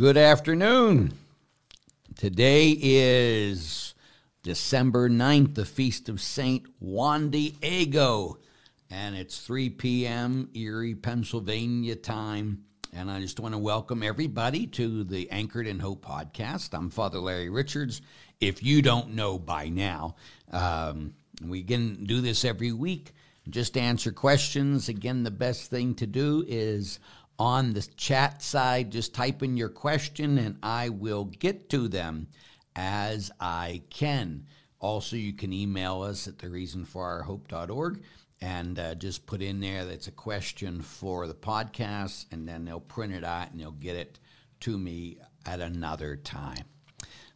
Good afternoon. Today is December 9th, the feast of Saint Juan Diego, and it's 3 p.m. Erie, Pennsylvania time. And I just want to welcome everybody to the Anchored in Hope podcast. I'm Father Larry Richards. If you don't know by now, um, we can do this every week. Just answer questions. Again, the best thing to do is on the chat side. Just type in your question and I will get to them as I can. Also, you can email us at thereasonforourhope.org and uh, just put in there that's a question for the podcast, and then they'll print it out and they'll get it to me at another time.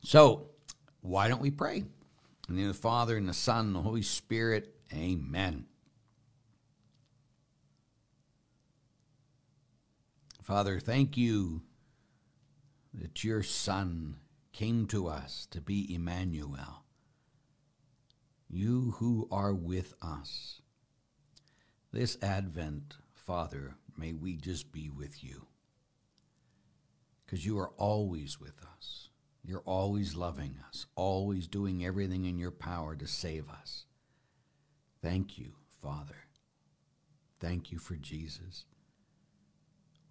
So, why don't we pray? In the Father, and the Son, and the Holy Spirit, amen. Father, thank you that your Son came to us to be Emmanuel, you who are with us. This Advent, Father, may we just be with you because you are always with us. You're always loving us, always doing everything in your power to save us. Thank you, Father. Thank you for Jesus.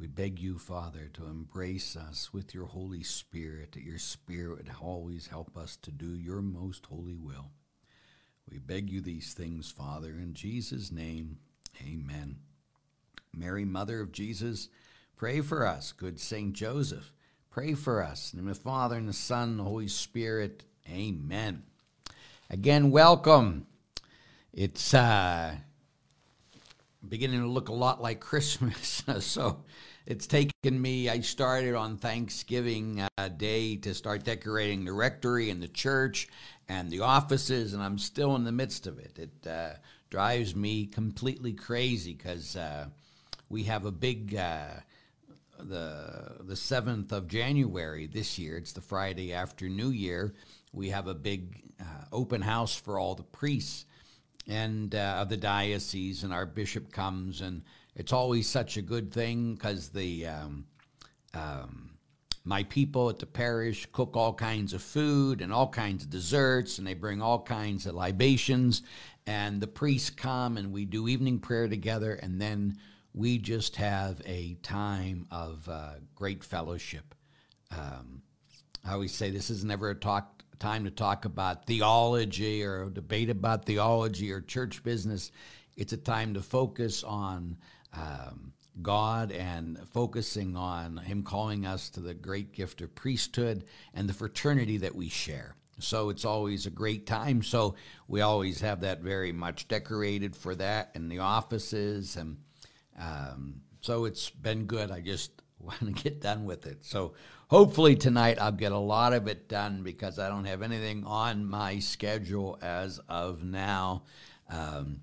We beg you, Father, to embrace us with your Holy Spirit, that your Spirit would always help us to do your most holy will. We beg you these things, Father, in Jesus' name, amen. Mary, Mother of Jesus, pray for us. Good Saint Joseph, pray for us. In the Father, and the Son, and the Holy Spirit, amen. Again, welcome. It's uh, beginning to look a lot like Christmas. so it's taken me, I started on Thanksgiving uh, Day to start decorating the rectory and the church and the offices, and I'm still in the midst of it. It uh, drives me completely crazy because uh, we have a big. Uh, the the 7th of January this year it's the Friday after New Year we have a big uh, open house for all the priests and uh, of the diocese, and our bishop comes, and it's always such a good thing because the um, um, my people at the parish cook all kinds of food and all kinds of desserts, and they bring all kinds of libations, and the priests come, and we do evening prayer together, and then we just have a time of uh, great fellowship. Um, I always say this is never a talk time to talk about theology or debate about theology or church business. It's a time to focus on um, God and focusing on Him calling us to the great gift of priesthood and the fraternity that we share. So it's always a great time. So we always have that very much decorated for that in the offices. And um, so it's been good. I just want to get done with it. So hopefully tonight I'll get a lot of it done because I don't have anything on my schedule as of now. Um,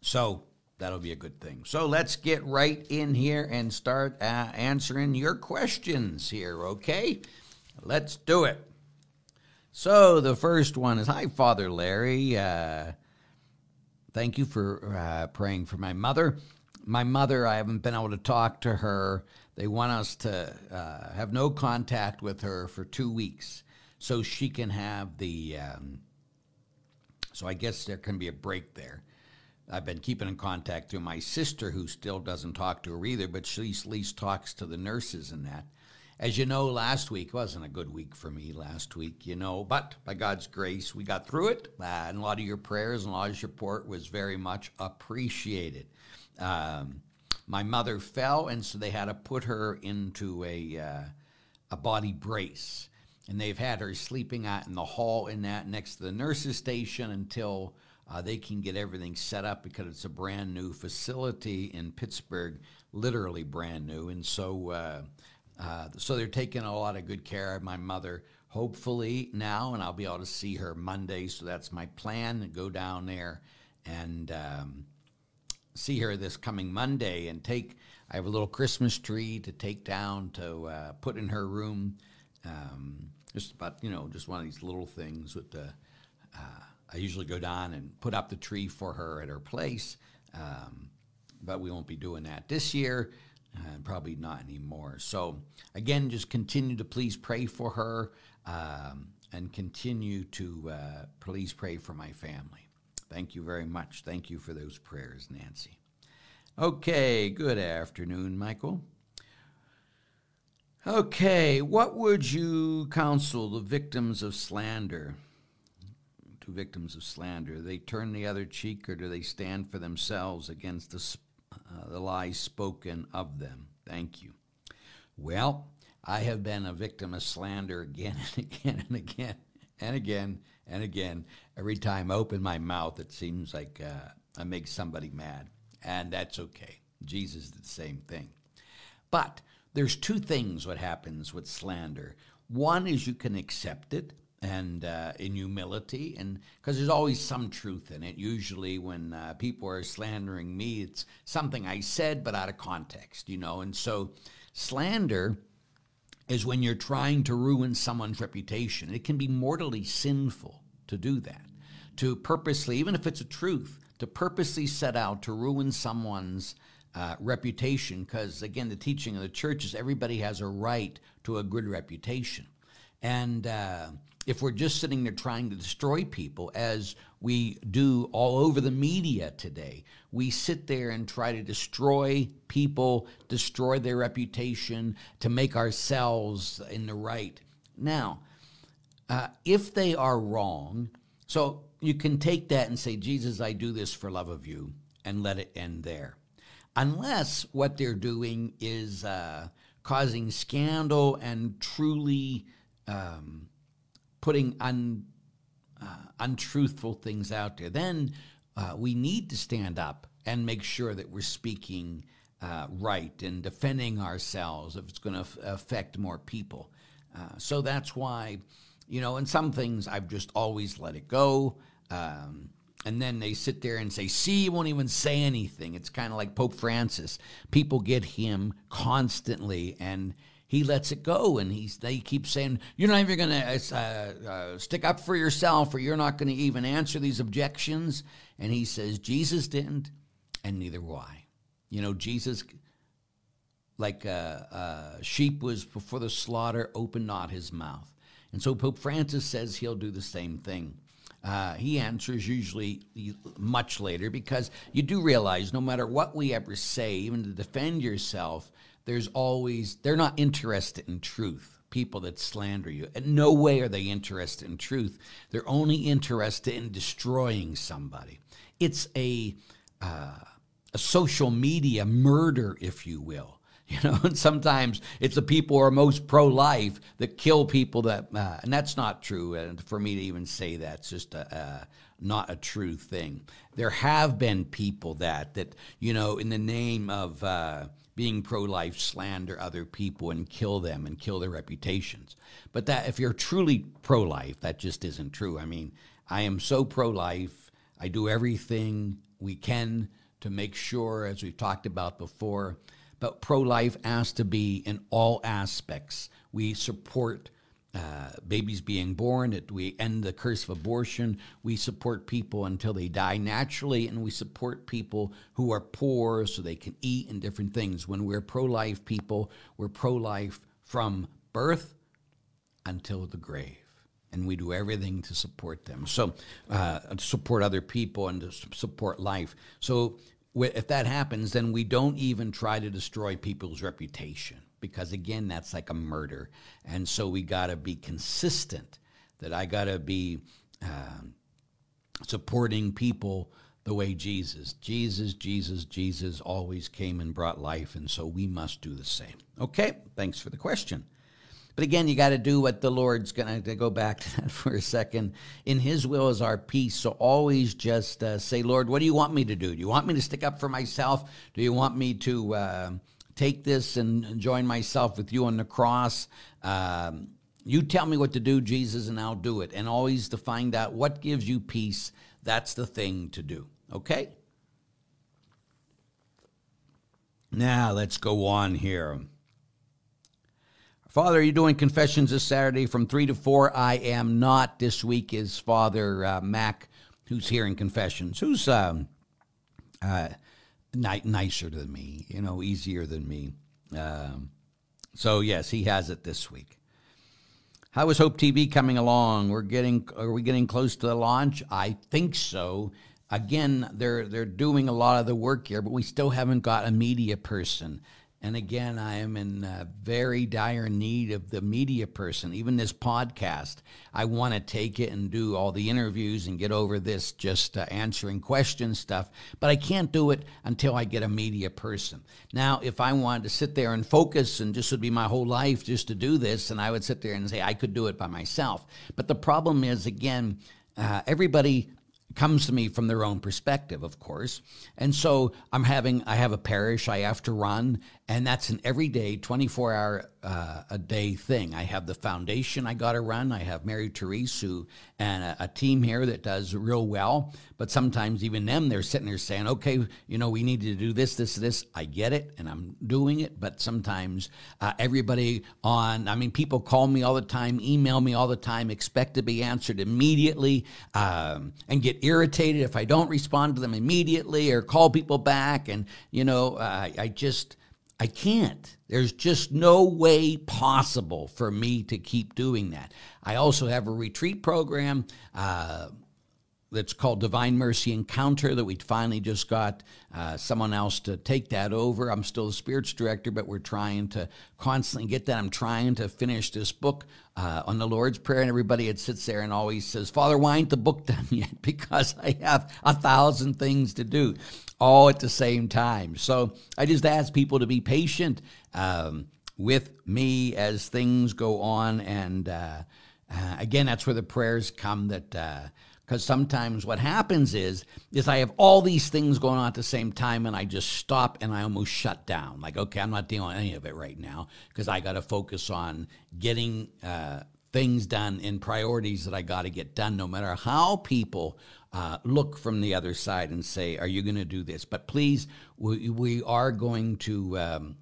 so that'll be a good thing. So let's get right in here and start uh, answering your questions here, okay? Let's do it. So the first one is Hi, Father Larry. Uh, thank you for uh, praying for my mother. My mother, I haven't been able to talk to her they want us to uh, have no contact with her for two weeks so she can have the. Um, so I guess there can be a break there. I've been keeping in contact through my sister, who still doesn't talk to her either, but she at least talks to the nurses and that. As you know, last week wasn't a good week for me last week, you know, but by God's grace, we got through it. Uh, and a lot of your prayers and a lot of your support was very much appreciated. Um, my mother fell, and so they had to put her into a uh, a body brace, and they've had her sleeping out in the hall in that next to the nurses station until uh, they can get everything set up because it's a brand new facility in Pittsburgh, literally brand new, and so. Uh, uh, so they're taking a lot of good care of my mother. Hopefully now, and I'll be able to see her Monday. So that's my plan to go down there and um, see her this coming Monday and take. I have a little Christmas tree to take down to uh, put in her room. Um, just about you know, just one of these little things with the. Uh, I usually go down and put up the tree for her at her place, um, but we won't be doing that this year. and probably not anymore. So, again, just continue to please pray for her um, and continue to uh, please pray for my family. Thank you very much. Thank you for those prayers, Nancy. Okay, good afternoon, Michael. Okay, what would you counsel the victims of slander? To victims of slander, they turn the other cheek, or do they stand for themselves against the uh, the lies spoken of them. Thank you. Well, I have been a victim of slander again and again and again and again and again. Every time I open my mouth, it seems like uh, I make somebody mad, and that's okay. Jesus did the same thing. But there's two things what happens with slander. One is you can accept it and uh, in humility, and because there's always some truth in it. Usually, when uh, people are slandering me, it's something I said, but out of context, you know. And so, slander is when you're trying to ruin someone's reputation. It can be mortally sinful to do that, to purposely, even if it's a truth, to purposely set out to ruin someone's uh, reputation. Because again, the teaching of the church is everybody has a right to a good reputation. And uh, if we're just sitting there trying to destroy people, as we do all over the media today, we sit there and try to destroy people, destroy their reputation to make ourselves in the right. Now, uh, if they are wrong, so you can take that and say, Jesus, I do this for love of you, and let it end there. Unless what they're doing is uh, causing scandal and truly. Um, putting un, uh, untruthful things out there, then uh, we need to stand up and make sure that we're speaking uh, right and defending ourselves if it's going to f- affect more people. Uh, so that's why, you know, in some things I've just always let it go. Um, and then they sit there and say, see, he won't even say anything. It's kind of like Pope Francis. People get him constantly and he lets it go and he's they keep saying you're not even going to uh, uh, stick up for yourself or you're not going to even answer these objections. And he says jesus didn't and neither will i. You know jesus like a, uh, a sheep was before the slaughter opened not his mouth. And so pope francis says he'll do the same thing. Uh, he answers usually much later because you do realize no matter what we ever say, even to defend yourself, there's always they're not interested in truth. People that slander you. In no way are they interested in truth. They're only interested in destroying somebody. It's a uh, a social media murder if you will. You know and sometimes it's the people who are most pro-life that kill people that uh, and that's not true. And for me to even say that's just a, a not a true thing. There have been people that that you know in the name of uh, being pro-life slander other people and kill them and kill their reputations. But that if you're truly pro-life, that just isn't true. I mean, I am so pro-life. I do everything we can to make sure, as we've talked about before, but pro-life has to be in all aspects. We support uh, babies being born, that we end the curse of abortion. We support people until they die naturally, and we support people who are poor so they can eat and different things. When we're pro life people, we're pro life from birth until the grave. And we do everything to support them. So, uh, support other people and to support life. So, if that happens, then we don't even try to destroy people's reputation because again that's like a murder and so we got to be consistent that i got to be uh, supporting people the way jesus jesus jesus jesus always came and brought life and so we must do the same okay thanks for the question but again, you got to do what the Lord's going to go back to that for a second. In His will is our peace. So always just uh, say, Lord, what do you want me to do? Do you want me to stick up for myself? Do you want me to uh, take this and join myself with you on the cross. Um, you tell me what to do, Jesus, and I'll do it. And always to find out what gives you peace. That's the thing to do. Okay? Now let's go on here. Father, are you doing confessions this Saturday from 3 to 4? I am not. This week is Father uh, Mac, who's here in confessions, who's um, uh, ni- nicer than me, you know, easier than me. Um, so yes, he has it this week. How is Hope TV coming along? We're getting are we getting close to the launch? I think so. Again, they're they're doing a lot of the work here, but we still haven't got a media person. And again, I am in uh, very dire need of the media person. Even this podcast, I want to take it and do all the interviews and get over this just uh, answering questions stuff. But I can't do it until I get a media person. Now, if I wanted to sit there and focus and just would be my whole life just to do this, and I would sit there and say I could do it by myself. But the problem is, again, uh, everybody comes to me from their own perspective, of course. And so I'm having, I have a parish I have to run, and that's an everyday 24 hour uh, a day thing. I have the foundation I got to run. I have Mary Therese who and a, a, team here that does real well. But sometimes even them, they're sitting there saying, "Okay, you know, we need to do this, this, this." I get it, and I'm doing it. But sometimes uh, everybody on, I mean, people call me all the time, email me all the time, expect to be answered immediately, um, and get irritated if I don't respond to them immediately or call people back. And you know, I just I can't. There's just no way possible for me to keep doing that. I also have a retreat program. Uh, that's called Divine Mercy Encounter that we finally just got uh, someone else to take that over. I'm still the spirits director, but we're trying to constantly get that. I'm trying to finish this book uh, on the Lord's Prayer, and everybody that sits there and always says, Father, why ain't the book done yet? Because I have a thousand things to do all at the same time. So I just ask people to be patient um, with me as things go on. And uh, uh again, that's where the prayers come that uh, because sometimes what happens is is I have all these things going on at the same time and I just stop and I almost shut down. Like, okay, I'm not dealing with any of it right now because I got to focus on getting uh, things done in priorities that I got to get done, no matter how people uh, look from the other side and say, "Are you going to do this?" But please, we, we are going to. Um,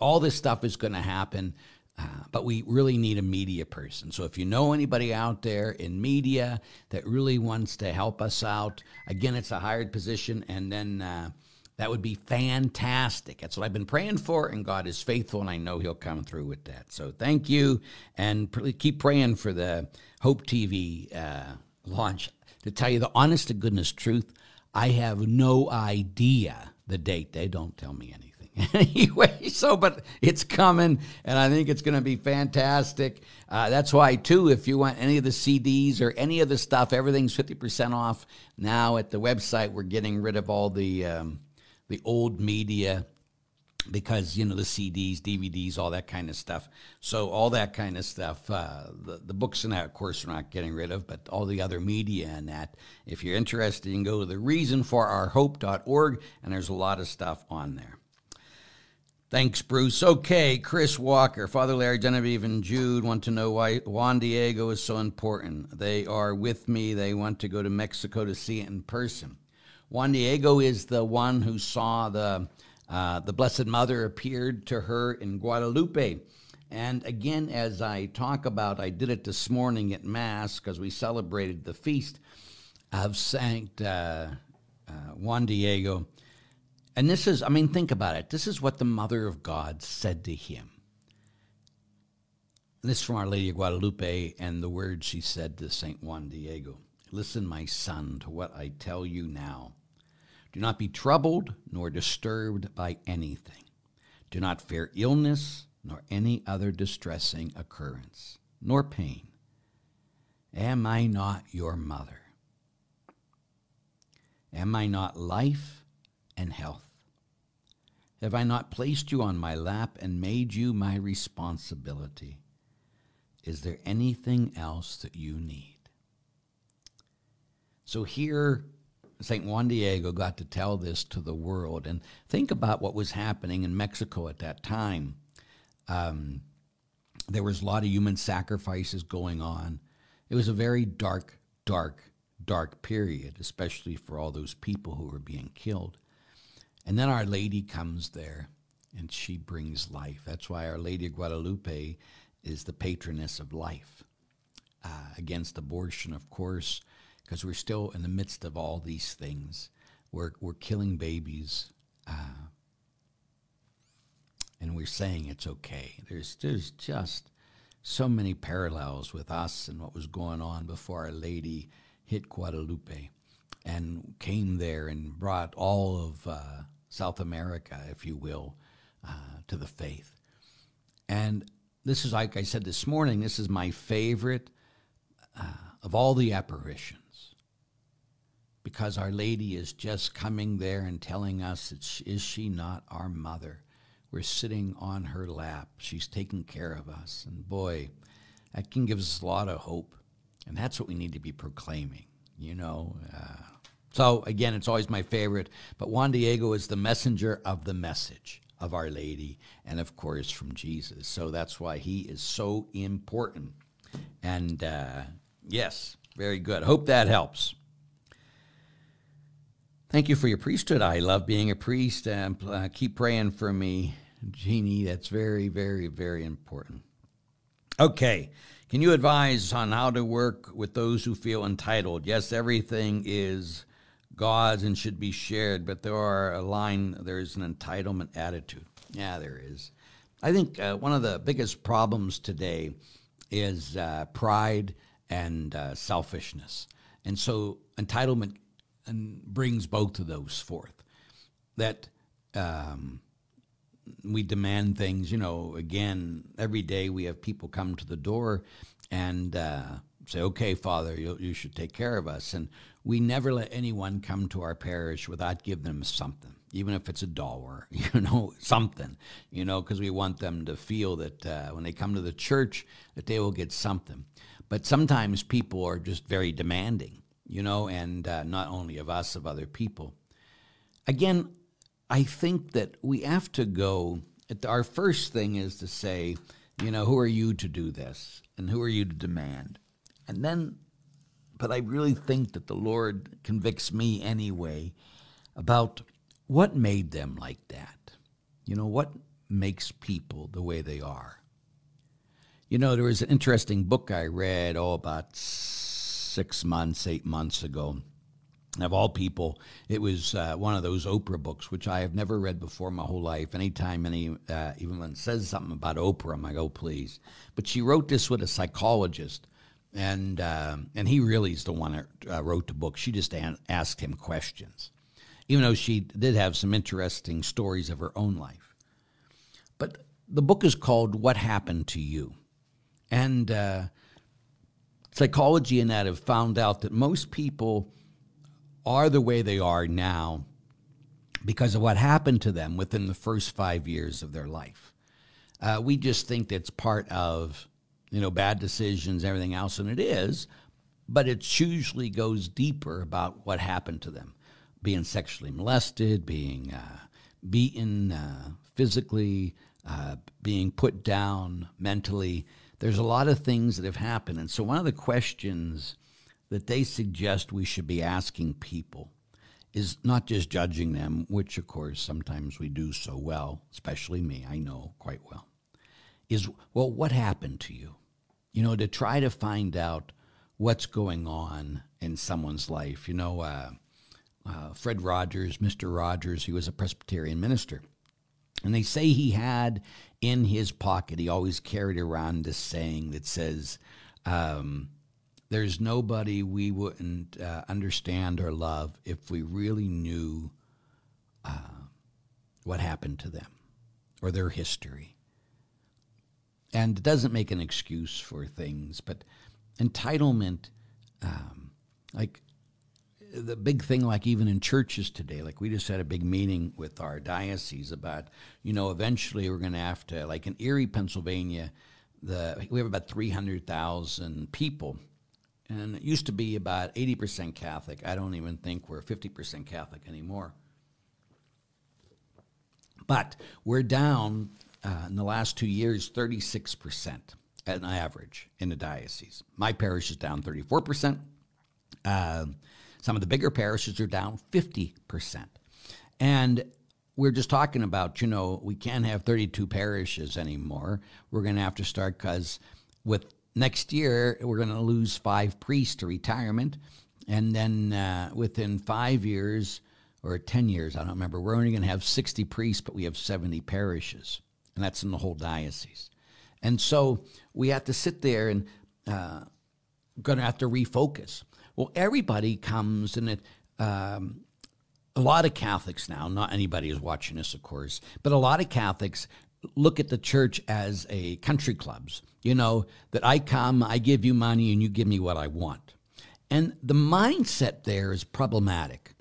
all this stuff is going to happen. Uh, but we really need a media person. So if you know anybody out there in media that really wants to help us out, again, it's a hired position, and then uh, that would be fantastic. That's what I've been praying for, and God is faithful, and I know He'll come through with that. So thank you, and keep praying for the Hope TV uh, launch. To tell you the honest to goodness truth, I have no idea the date. They don't tell me anything. anyway, so but it's coming, and I think it's going to be fantastic. Uh, that's why, too, if you want any of the CDs or any of the stuff, everything's fifty percent off now at the website. We're getting rid of all the um, the old media because you know the CDs, DVDs, all that kind of stuff. So all that kind of stuff, uh, the the books and that, of course, we're not getting rid of, but all the other media and that. If you're interested, you can go to the reasonforourhope.org, and there's a lot of stuff on there. Thanks, Bruce. Okay, Chris Walker, Father Larry, Genevieve, and Jude want to know why Juan Diego is so important. They are with me. They want to go to Mexico to see it in person. Juan Diego is the one who saw the uh, the Blessed Mother appeared to her in Guadalupe. And again, as I talk about, I did it this morning at Mass because we celebrated the feast of Saint uh, uh, Juan Diego. And this is, I mean, think about it. This is what the Mother of God said to him. This is from Our Lady of Guadalupe and the words she said to St. Juan Diego Listen, my son, to what I tell you now. Do not be troubled nor disturbed by anything. Do not fear illness nor any other distressing occurrence, nor pain. Am I not your mother? Am I not life and health? Have I not placed you on my lap and made you my responsibility? Is there anything else that you need? So here, St. Juan Diego got to tell this to the world. And think about what was happening in Mexico at that time. Um, there was a lot of human sacrifices going on. It was a very dark, dark, dark period, especially for all those people who were being killed. And then Our Lady comes there and she brings life. That's why Our Lady of Guadalupe is the patroness of life. Uh, against abortion, of course, because we're still in the midst of all these things. We're, we're killing babies. Uh, and we're saying it's okay. There's there's just so many parallels with us and what was going on before Our Lady hit Guadalupe and came there and brought all of uh, South America, if you will, uh, to the faith. And this is, like I said this morning, this is my favorite uh, of all the apparitions because Our Lady is just coming there and telling us, that she, is she not our mother? We're sitting on her lap. She's taking care of us. And boy, that can give us a lot of hope. And that's what we need to be proclaiming, you know. Uh, so, again, it's always my favorite. But Juan Diego is the messenger of the message of Our Lady and, of course, from Jesus. So that's why he is so important. And uh, yes, very good. Hope that helps. Thank you for your priesthood. I love being a priest. And uh, keep praying for me, Jeannie. That's very, very, very important. Okay. Can you advise on how to work with those who feel entitled? Yes, everything is God's and should be shared, but there are a line, there's an entitlement attitude. Yeah, there is. I think uh, one of the biggest problems today is uh, pride and uh, selfishness. And so entitlement and brings both of those forth. That um, we demand things, you know, again, every day we have people come to the door and uh, say, okay, Father, you, you should take care of us. And we never let anyone come to our parish without giving them something, even if it's a dollar, you know, something, you know, because we want them to feel that uh, when they come to the church, that they will get something. But sometimes people are just very demanding you know, and uh, not only of us, of other people. Again, I think that we have to go. Our first thing is to say, you know, who are you to do this? And who are you to demand? And then, but I really think that the Lord convicts me anyway about what made them like that. You know, what makes people the way they are? You know, there was an interesting book I read all about six months, eight months ago. Of all people, it was uh, one of those Oprah books, which I have never read before my whole life. Anytime any uh, even says something about Oprah, I'm like, oh please. But she wrote this with a psychologist, and uh, and he really is the one that uh, wrote the book. She just an- asked him questions, even though she did have some interesting stories of her own life. But the book is called "What Happened to You," and uh, psychology and that have found out that most people are the way they are now because of what happened to them within the first five years of their life. Uh, we just think that's part of you know bad decisions, everything else, and it is, but it usually goes deeper about what happened to them, being sexually molested, being uh, beaten uh, physically, uh, being put down mentally there's a lot of things that have happened. And so, one of the questions that they suggest we should be asking people is not just judging them, which of course sometimes we do so well, especially me, I know quite well, is well, what happened to you? You know, to try to find out what's going on in someone's life. You know, uh, uh, Fred Rogers, Mr. Rogers, he was a Presbyterian minister. And they say he had in his pocket, he always carried around this saying that says, um, There's nobody we wouldn't uh, understand or love if we really knew uh, what happened to them or their history. And it doesn't make an excuse for things, but entitlement, um, like the big thing, like even in churches today, like we just had a big meeting with our diocese about, you know, eventually we're going to have to, like in Erie, Pennsylvania, the we have about three hundred thousand people, and it used to be about eighty percent Catholic. I don't even think we're fifty percent Catholic anymore. But we're down uh, in the last two years, thirty six percent an average in the diocese. My parish is down thirty four percent. Uh, some of the bigger parishes are down 50%. And we're just talking about, you know, we can't have 32 parishes anymore. We're going to have to start because with next year, we're going to lose five priests to retirement. And then uh, within five years or 10 years, I don't remember, we're only going to have 60 priests, but we have 70 parishes. And that's in the whole diocese. And so we have to sit there and uh, going to have to refocus. Well, everybody comes and it. Um, a lot of Catholics now, not anybody is watching this, of course, but a lot of Catholics look at the church as a country clubs. You know, that I come, I give you money, and you give me what I want. And the mindset there is problematic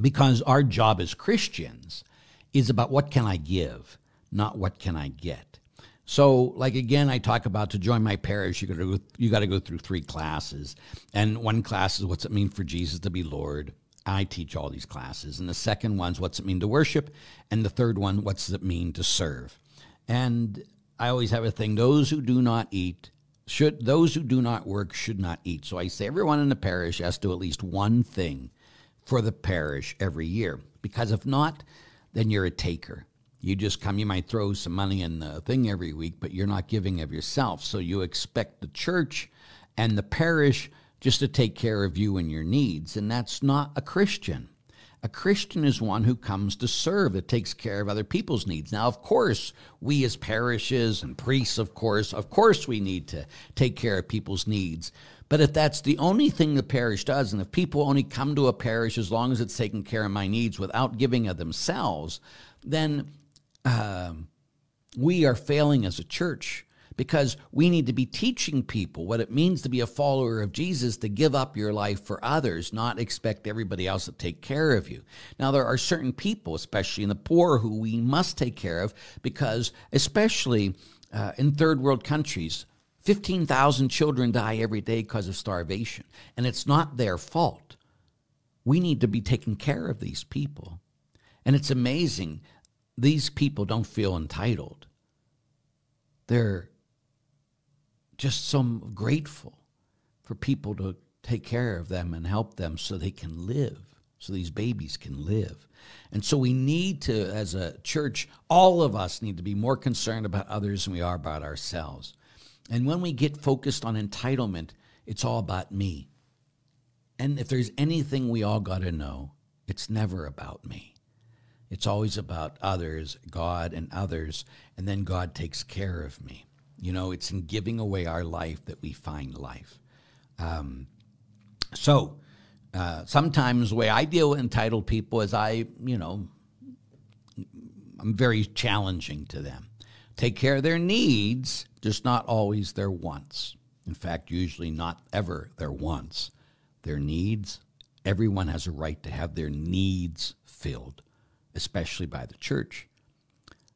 because our job as Christians is about what can I give, not what can I get. So, like again, I talk about to join my parish, you got to go, you got to go through three classes, and one class is what's it mean for Jesus to be Lord. I teach all these classes, and the second one's what's it mean to worship, and the third one, what's it mean to serve. And I always have a thing: those who do not eat should those who do not work should not eat. So I say everyone in the parish has to do at least one thing for the parish every year, because if not, then you're a taker. You just come, you might throw some money in the thing every week, but you're not giving of yourself. So you expect the church and the parish just to take care of you and your needs. And that's not a Christian. A Christian is one who comes to serve, that takes care of other people's needs. Now, of course, we as parishes and priests, of course, of course, we need to take care of people's needs. But if that's the only thing the parish does, and if people only come to a parish as long as it's taking care of my needs without giving of themselves, then um, we are failing as a church because we need to be teaching people what it means to be a follower of Jesus, to give up your life for others, not expect everybody else to take care of you. Now, there are certain people, especially in the poor, who we must take care of because, especially uh, in third world countries, 15,000 children die every day because of starvation, and it's not their fault. We need to be taking care of these people. And it's amazing these people don't feel entitled. They're just so grateful for people to take care of them and help them so they can live, so these babies can live. And so we need to, as a church, all of us need to be more concerned about others than we are about ourselves. And when we get focused on entitlement, it's all about me. And if there's anything we all got to know, it's never about me. It's always about others, God and others, and then God takes care of me. You know, it's in giving away our life that we find life. Um, so uh, sometimes the way I deal with entitled people is I, you know, I'm very challenging to them. Take care of their needs, just not always their wants. In fact, usually not ever their wants. Their needs, everyone has a right to have their needs filled especially by the church.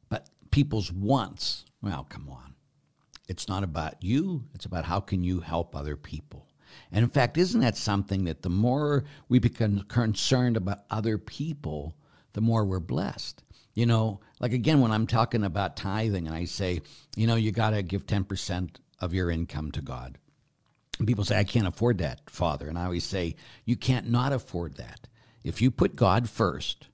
But people's wants, well, come on. It's not about you, it's about how can you help other people. And in fact, isn't that something that the more we become concerned about other people, the more we're blessed? You know, like again, when I'm talking about tithing and I say, you know, you got to give 10% of your income to God. And people say, I can't afford that, Father. And I always say, you can't not afford that. If you put God first,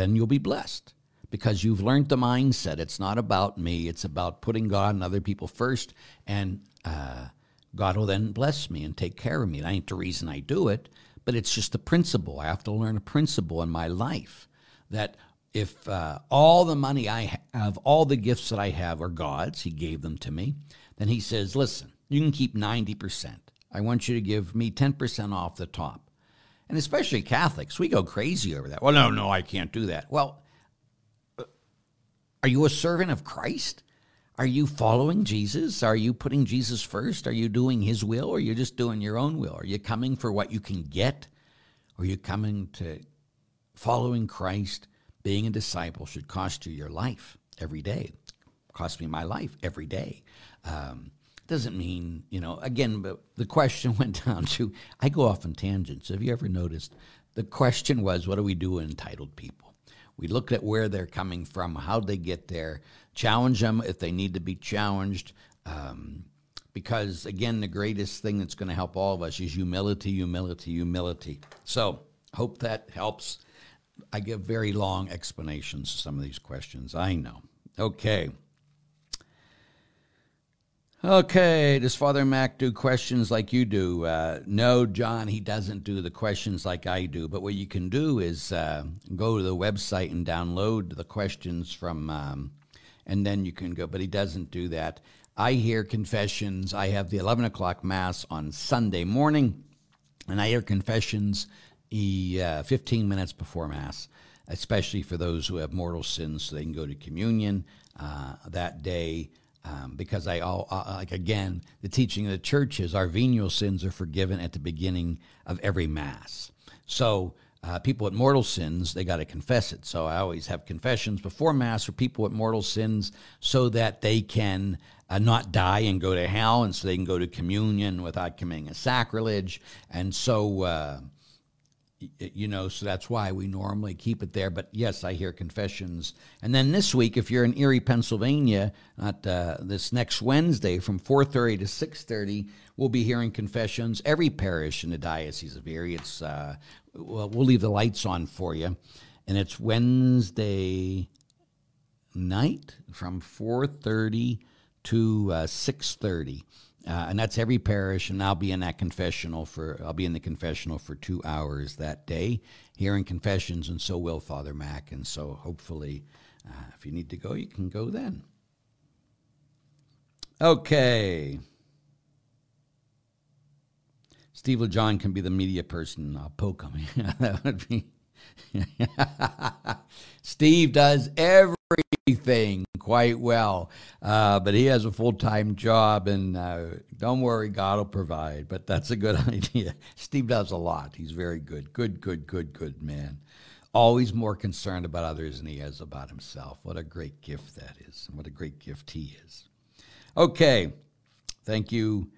then you'll be blessed because you've learned the mindset. It's not about me, it's about putting God and other people first, and uh, God will then bless me and take care of me. That ain't the reason I do it, but it's just a principle. I have to learn a principle in my life that if uh, all the money I have, all the gifts that I have are God's, He gave them to me, then He says, listen, you can keep 90%. I want you to give me 10% off the top and especially Catholics, we go crazy over that. Well, no, no, I can't do that. Well, uh, are you a servant of Christ? Are you following Jesus? Are you putting Jesus first? Are you doing his will or are you just doing your own will? Are you coming for what you can get? Are you coming to following Christ? Being a disciple should cost you your life every day. Cost me my life every day. Um, doesn't mean, you know, again, but the question went down to I go off on tangents. Have you ever noticed? The question was, what do we do with entitled people? We look at where they're coming from, how they get there, challenge them if they need to be challenged. Um, because again, the greatest thing that's going to help all of us is humility, humility, humility. So, hope that helps. I give very long explanations to some of these questions. I know. Okay. Okay, does Father Mac do questions like you do? Uh, no, John, he doesn't do the questions like I do. But what you can do is uh, go to the website and download the questions from um, and then you can go. But he doesn't do that. I hear confessions. I have the 11 o'clock Mass on Sunday morning, and I hear confessions uh, 15 minutes before Mass, especially for those who have mortal sins, so they can go to communion uh, that day. Um, because I all uh, like again, the teaching of the church is our venial sins are forgiven at the beginning of every mass. So uh, people with mortal sins, they got to confess it. So I always have confessions before Mass for people with mortal sins so that they can uh, not die and go to hell, and so they can go to communion without committing a sacrilege. And so, uh, you know, so that's why we normally keep it there. But yes, I hear confessions. And then this week, if you're in Erie, Pennsylvania, at uh, this next Wednesday from 4:30 to 6:30, we'll be hearing confessions. Every parish in the diocese of Erie, it's uh, well, we'll leave the lights on for you, and it's Wednesday night from 4:30 to uh, 6:30. Uh, and that's every parish, and I'll be in that confessional for I'll be in the confessional for two hours that day, hearing confessions, and so will Father Mac, and so hopefully, uh, if you need to go, you can go then. Okay. Steve LeJohn can be the media person. I'll poke him. that would be. Steve does everything quite well, uh, but he has a full time job, and uh, don't worry, God will provide. But that's a good idea. Steve does a lot. He's very good. Good, good, good, good man. Always more concerned about others than he is about himself. What a great gift that is. and What a great gift he is. Okay. Thank you.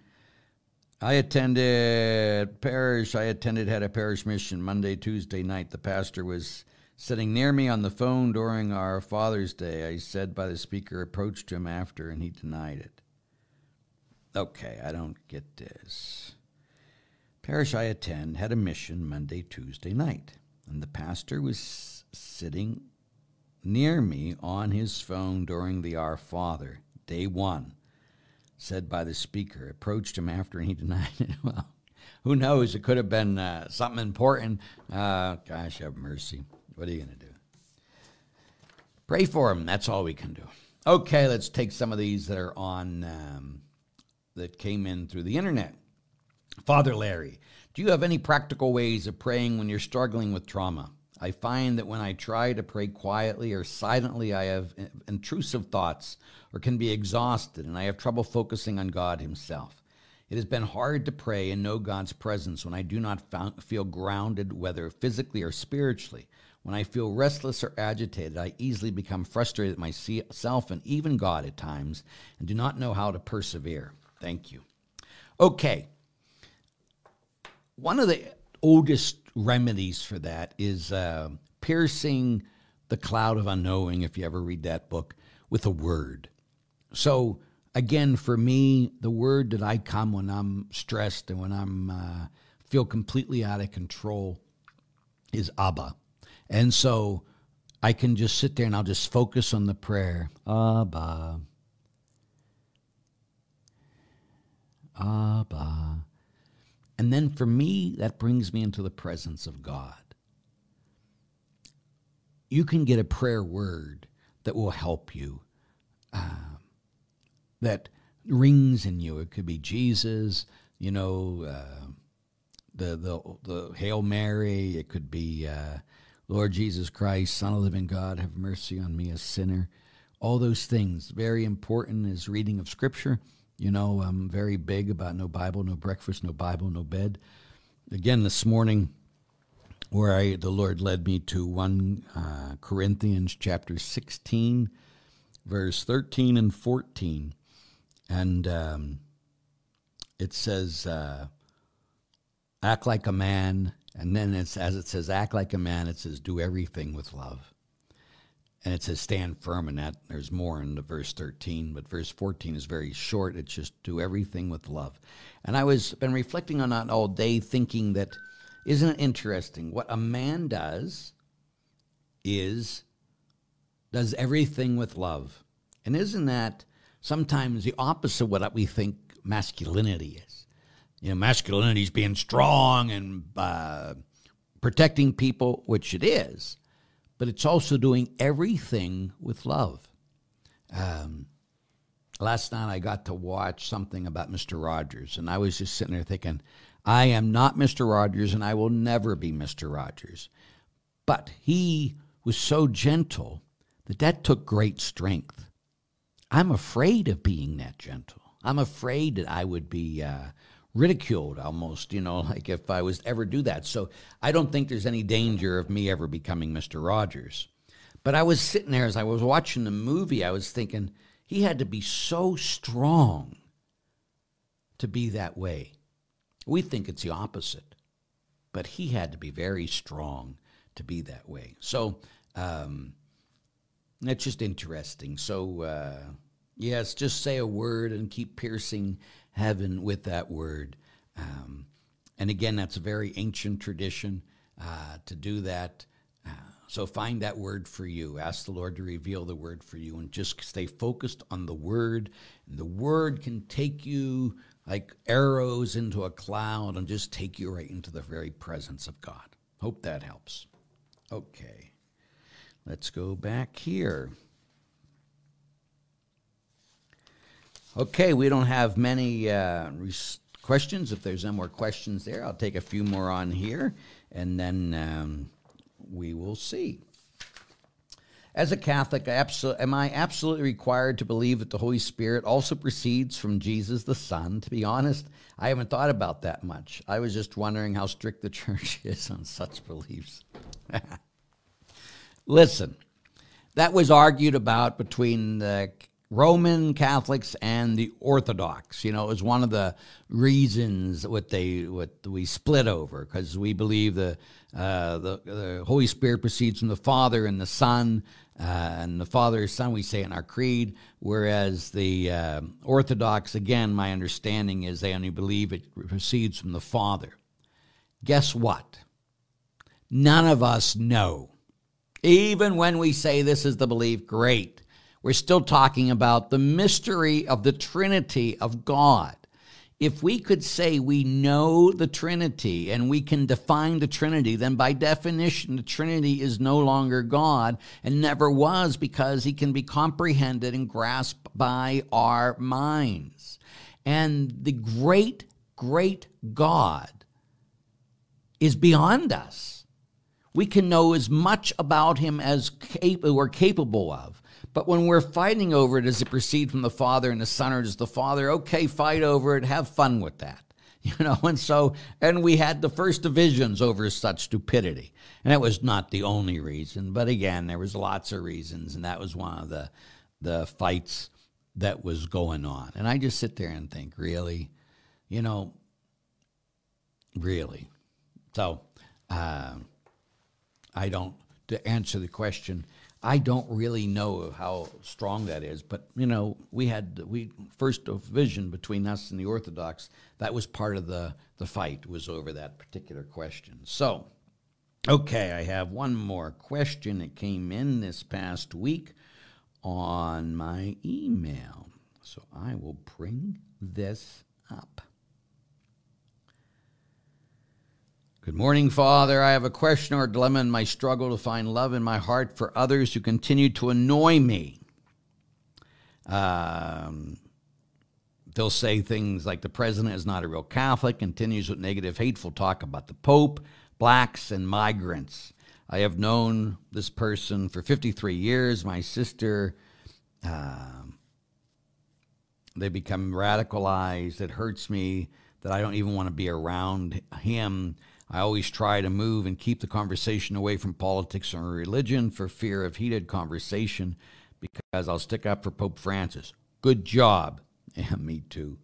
I attended parish. I attended had a parish mission Monday, Tuesday night. The pastor was sitting near me on the phone during our Father's Day. I said by the speaker, approached him after, and he denied it. Okay, I don't get this. Parish I attend had a mission Monday, Tuesday night, and the pastor was sitting near me on his phone during the Our Father, day one said by the speaker, approached him after and he denied it. Well, who knows? It could have been uh, something important. Uh, gosh, have mercy. What are you going to do? Pray for him. That's all we can do. Okay, let's take some of these that are on, um, that came in through the internet. Father Larry, do you have any practical ways of praying when you're struggling with trauma? I find that when I try to pray quietly or silently, I have intrusive thoughts or can be exhausted, and I have trouble focusing on God Himself. It has been hard to pray and know God's presence when I do not feel grounded, whether physically or spiritually. When I feel restless or agitated, I easily become frustrated at myself and even God at times and do not know how to persevere. Thank you. Okay. One of the oldest remedies for that is uh, piercing the cloud of unknowing, if you ever read that book, with a word. So, again, for me, the word that I come when I'm stressed and when I'm uh, feel completely out of control is Abba. And so I can just sit there and I'll just focus on the prayer. Abba. Abba. And then for me, that brings me into the presence of God. You can get a prayer word that will help you, uh, that rings in you. It could be Jesus, you know, uh, the, the, the Hail Mary. It could be uh, Lord Jesus Christ, Son of the living God, have mercy on me, a sinner. All those things, very important is reading of Scripture you know, I'm very big about no Bible, no breakfast, no Bible, no bed. Again, this morning, where I, the Lord led me to 1 uh, Corinthians chapter 16, verse 13 and 14. And um, it says, uh, act like a man. And then it's, as it says, act like a man, it says, do everything with love and it says stand firm in that. There's more in the verse 13 but verse 14 is very short. It's just do everything with love. And i was been reflecting on that all day thinking that isn't it interesting? What a man does is does everything with love. And isn't that sometimes the opposite of what we think masculinity is? You know masculinity is being strong and uh, protecting people which it is but it's also doing everything with love. Um, last night I got to watch something about Mr. Rogers, and I was just sitting there thinking, I am not Mr. Rogers, and I will never be Mr. Rogers. But he was so gentle that that took great strength. I'm afraid of being that gentle. I'm afraid that I would be uh, ridiculed almost, you know, like if I was ever do that. So I don't think there's any danger of me ever becoming Mr. Rogers. But I was sitting there as I was watching the movie, I was thinking he had to be so strong to be that way. We think it's the opposite, but he had to be very strong to be that way. So um, that's just interesting. So, uh, yes, just say a word and keep piercing heaven with that word. Um, and again, that's a very ancient tradition uh, to do that. Uh, so find that word for you. Ask the Lord to reveal the word for you and just stay focused on the word. And the word can take you like arrows into a cloud and just take you right into the very presence of God. Hope that helps. Okay. Let's go back here. Okay, we don't have many uh, questions. If there's any more questions there, I'll take a few more on here, and then um, we will see. As a Catholic, am I absolutely required to believe that the Holy Spirit also proceeds from Jesus the Son? To be honest, I haven't thought about that much. I was just wondering how strict the church is on such beliefs. Listen, that was argued about between the Roman Catholics and the Orthodox. You know, it was one of the reasons what they what we split over because we believe the, uh, the the Holy Spirit proceeds from the Father and the Son, uh, and the Father Son we say in our creed. Whereas the uh, Orthodox, again, my understanding is they only believe it proceeds from the Father. Guess what? None of us know. Even when we say this is the belief, great we're still talking about the mystery of the Trinity of God. If we could say we know the Trinity and we can define the Trinity, then by definition, the Trinity is no longer God and never was because he can be comprehended and grasped by our minds. And the great, great God is beyond us. We can know as much about him as cap- we're capable of. But when we're fighting over it, does it proceed from the Father and the Son, or does the Father, okay, fight over it, have fun with that? You know, and so, and we had the first divisions over such stupidity. And that was not the only reason, but again, there was lots of reasons, and that was one of the, the fights that was going on. And I just sit there and think, really? You know, really? So, uh, I don't, to answer the question, I don't really know how strong that is, but you know, we had we first division between us and the Orthodox. That was part of the the fight was over that particular question. So, okay, I have one more question that came in this past week on my email. So I will bring this up. Good morning, Father. I have a question or a dilemma in my struggle to find love in my heart for others who continue to annoy me. Um, they'll say things like the president is not a real Catholic, continues with negative, hateful talk about the Pope, blacks, and migrants. I have known this person for 53 years. My sister, uh, they become radicalized. It hurts me that I don't even want to be around him I always try to move and keep the conversation away from politics or religion for fear of heated conversation because I'll stick up for Pope Francis. Good job. Yeah, me too.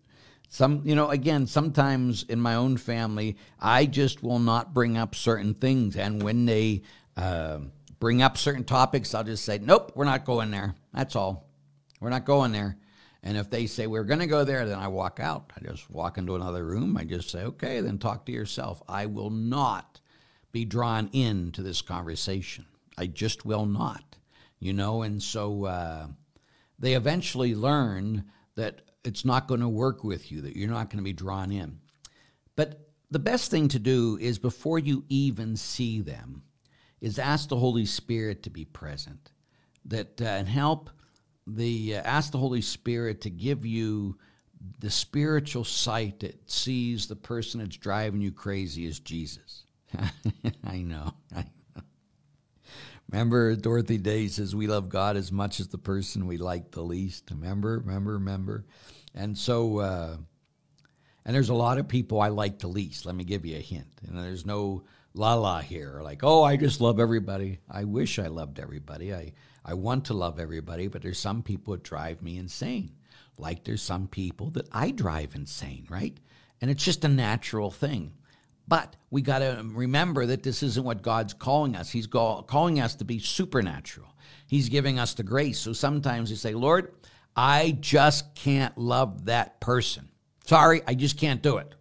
Some, you know, again, sometimes in my own family, I just will not bring up certain things. And when they uh, bring up certain topics, I'll just say, nope, we're not going there. That's all. We're not going there. And if they say we're going to go there, then I walk out. I just walk into another room. I just say, okay, then talk to yourself. I will not be drawn into this conversation. I just will not, you know. And so uh, they eventually learn that it's not going to work with you, that you're not going to be drawn in. But the best thing to do is before you even see them, is ask the Holy Spirit to be present, that uh, and help the uh, ask the Holy Spirit to give you the spiritual sight that sees the person that's driving you crazy is Jesus. I know. I know. Remember, Dorothy Day says we love God as much as the person we like the least. Remember, remember, remember. And so, uh, and there's a lot of people I like the least. Let me give you a hint. And there's no la la here, like, oh, I just love everybody. I wish I loved everybody. I, I want to love everybody, but there's some people that drive me insane. Like there's some people that I drive insane, right? And it's just a natural thing. But we got to remember that this isn't what God's calling us. He's calling us to be supernatural. He's giving us the grace. So sometimes you say, Lord, I just can't love that person. Sorry, I just can't do it.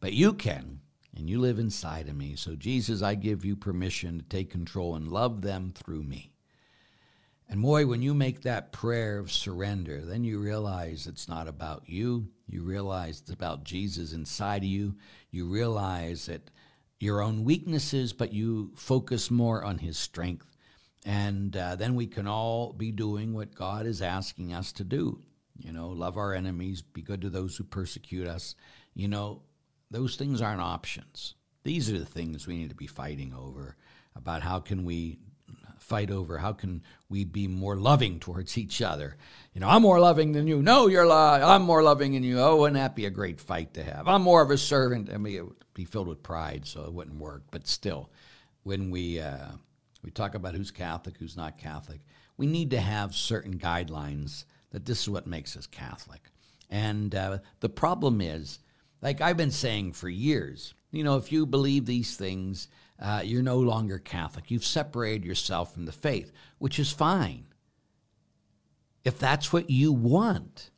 But you can, and you live inside of me. So, Jesus, I give you permission to take control and love them through me. And boy, when you make that prayer of surrender, then you realize it's not about you. You realize it's about Jesus inside of you. You realize that your own weaknesses, but you focus more on his strength. And uh, then we can all be doing what God is asking us to do. You know, love our enemies, be good to those who persecute us. You know, those things aren't options. These are the things we need to be fighting over about how can we fight over how can we be more loving towards each other. You know, I'm more loving than you. No, you're li- I'm more loving than you. Oh, wouldn't that be a great fight to have? I'm more of a servant. I mean, it would be filled with pride, so it wouldn't work. But still, when we uh, we talk about who's Catholic, who's not Catholic, we need to have certain guidelines that this is what makes us Catholic. And uh, the problem is, like I've been saying for years, you know, if you believe these things, uh, you're no longer Catholic. You've separated yourself from the faith, which is fine. If that's what you want,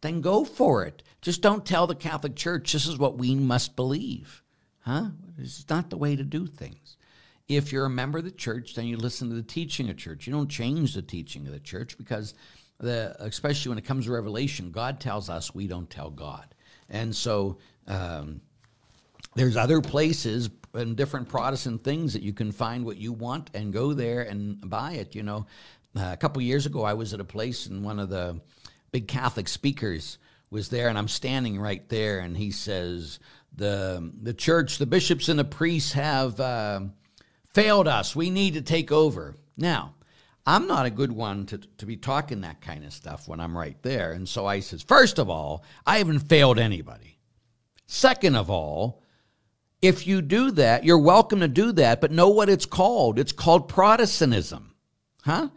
then go for it. Just don't tell the Catholic Church this is what we must believe. Huh? It's not the way to do things. If you're a member of the church, then you listen to the teaching of the church. You don't change the teaching of the church because the, especially when it comes to revelation, God tells us we don't tell God. And so um, there's other places and different Protestant things that you can find what you want and go there and buy it. You know, uh, a couple years ago, I was at a place and one of the big Catholic speakers was there, and I'm standing right there, and he says, "the The church, the bishops, and the priests have uh, failed us. We need to take over now." I'm not a good one to, to be talking that kind of stuff when I'm right there. And so I says, first of all, I haven't failed anybody. Second of all, if you do that, you're welcome to do that, but know what it's called. It's called Protestantism. Huh?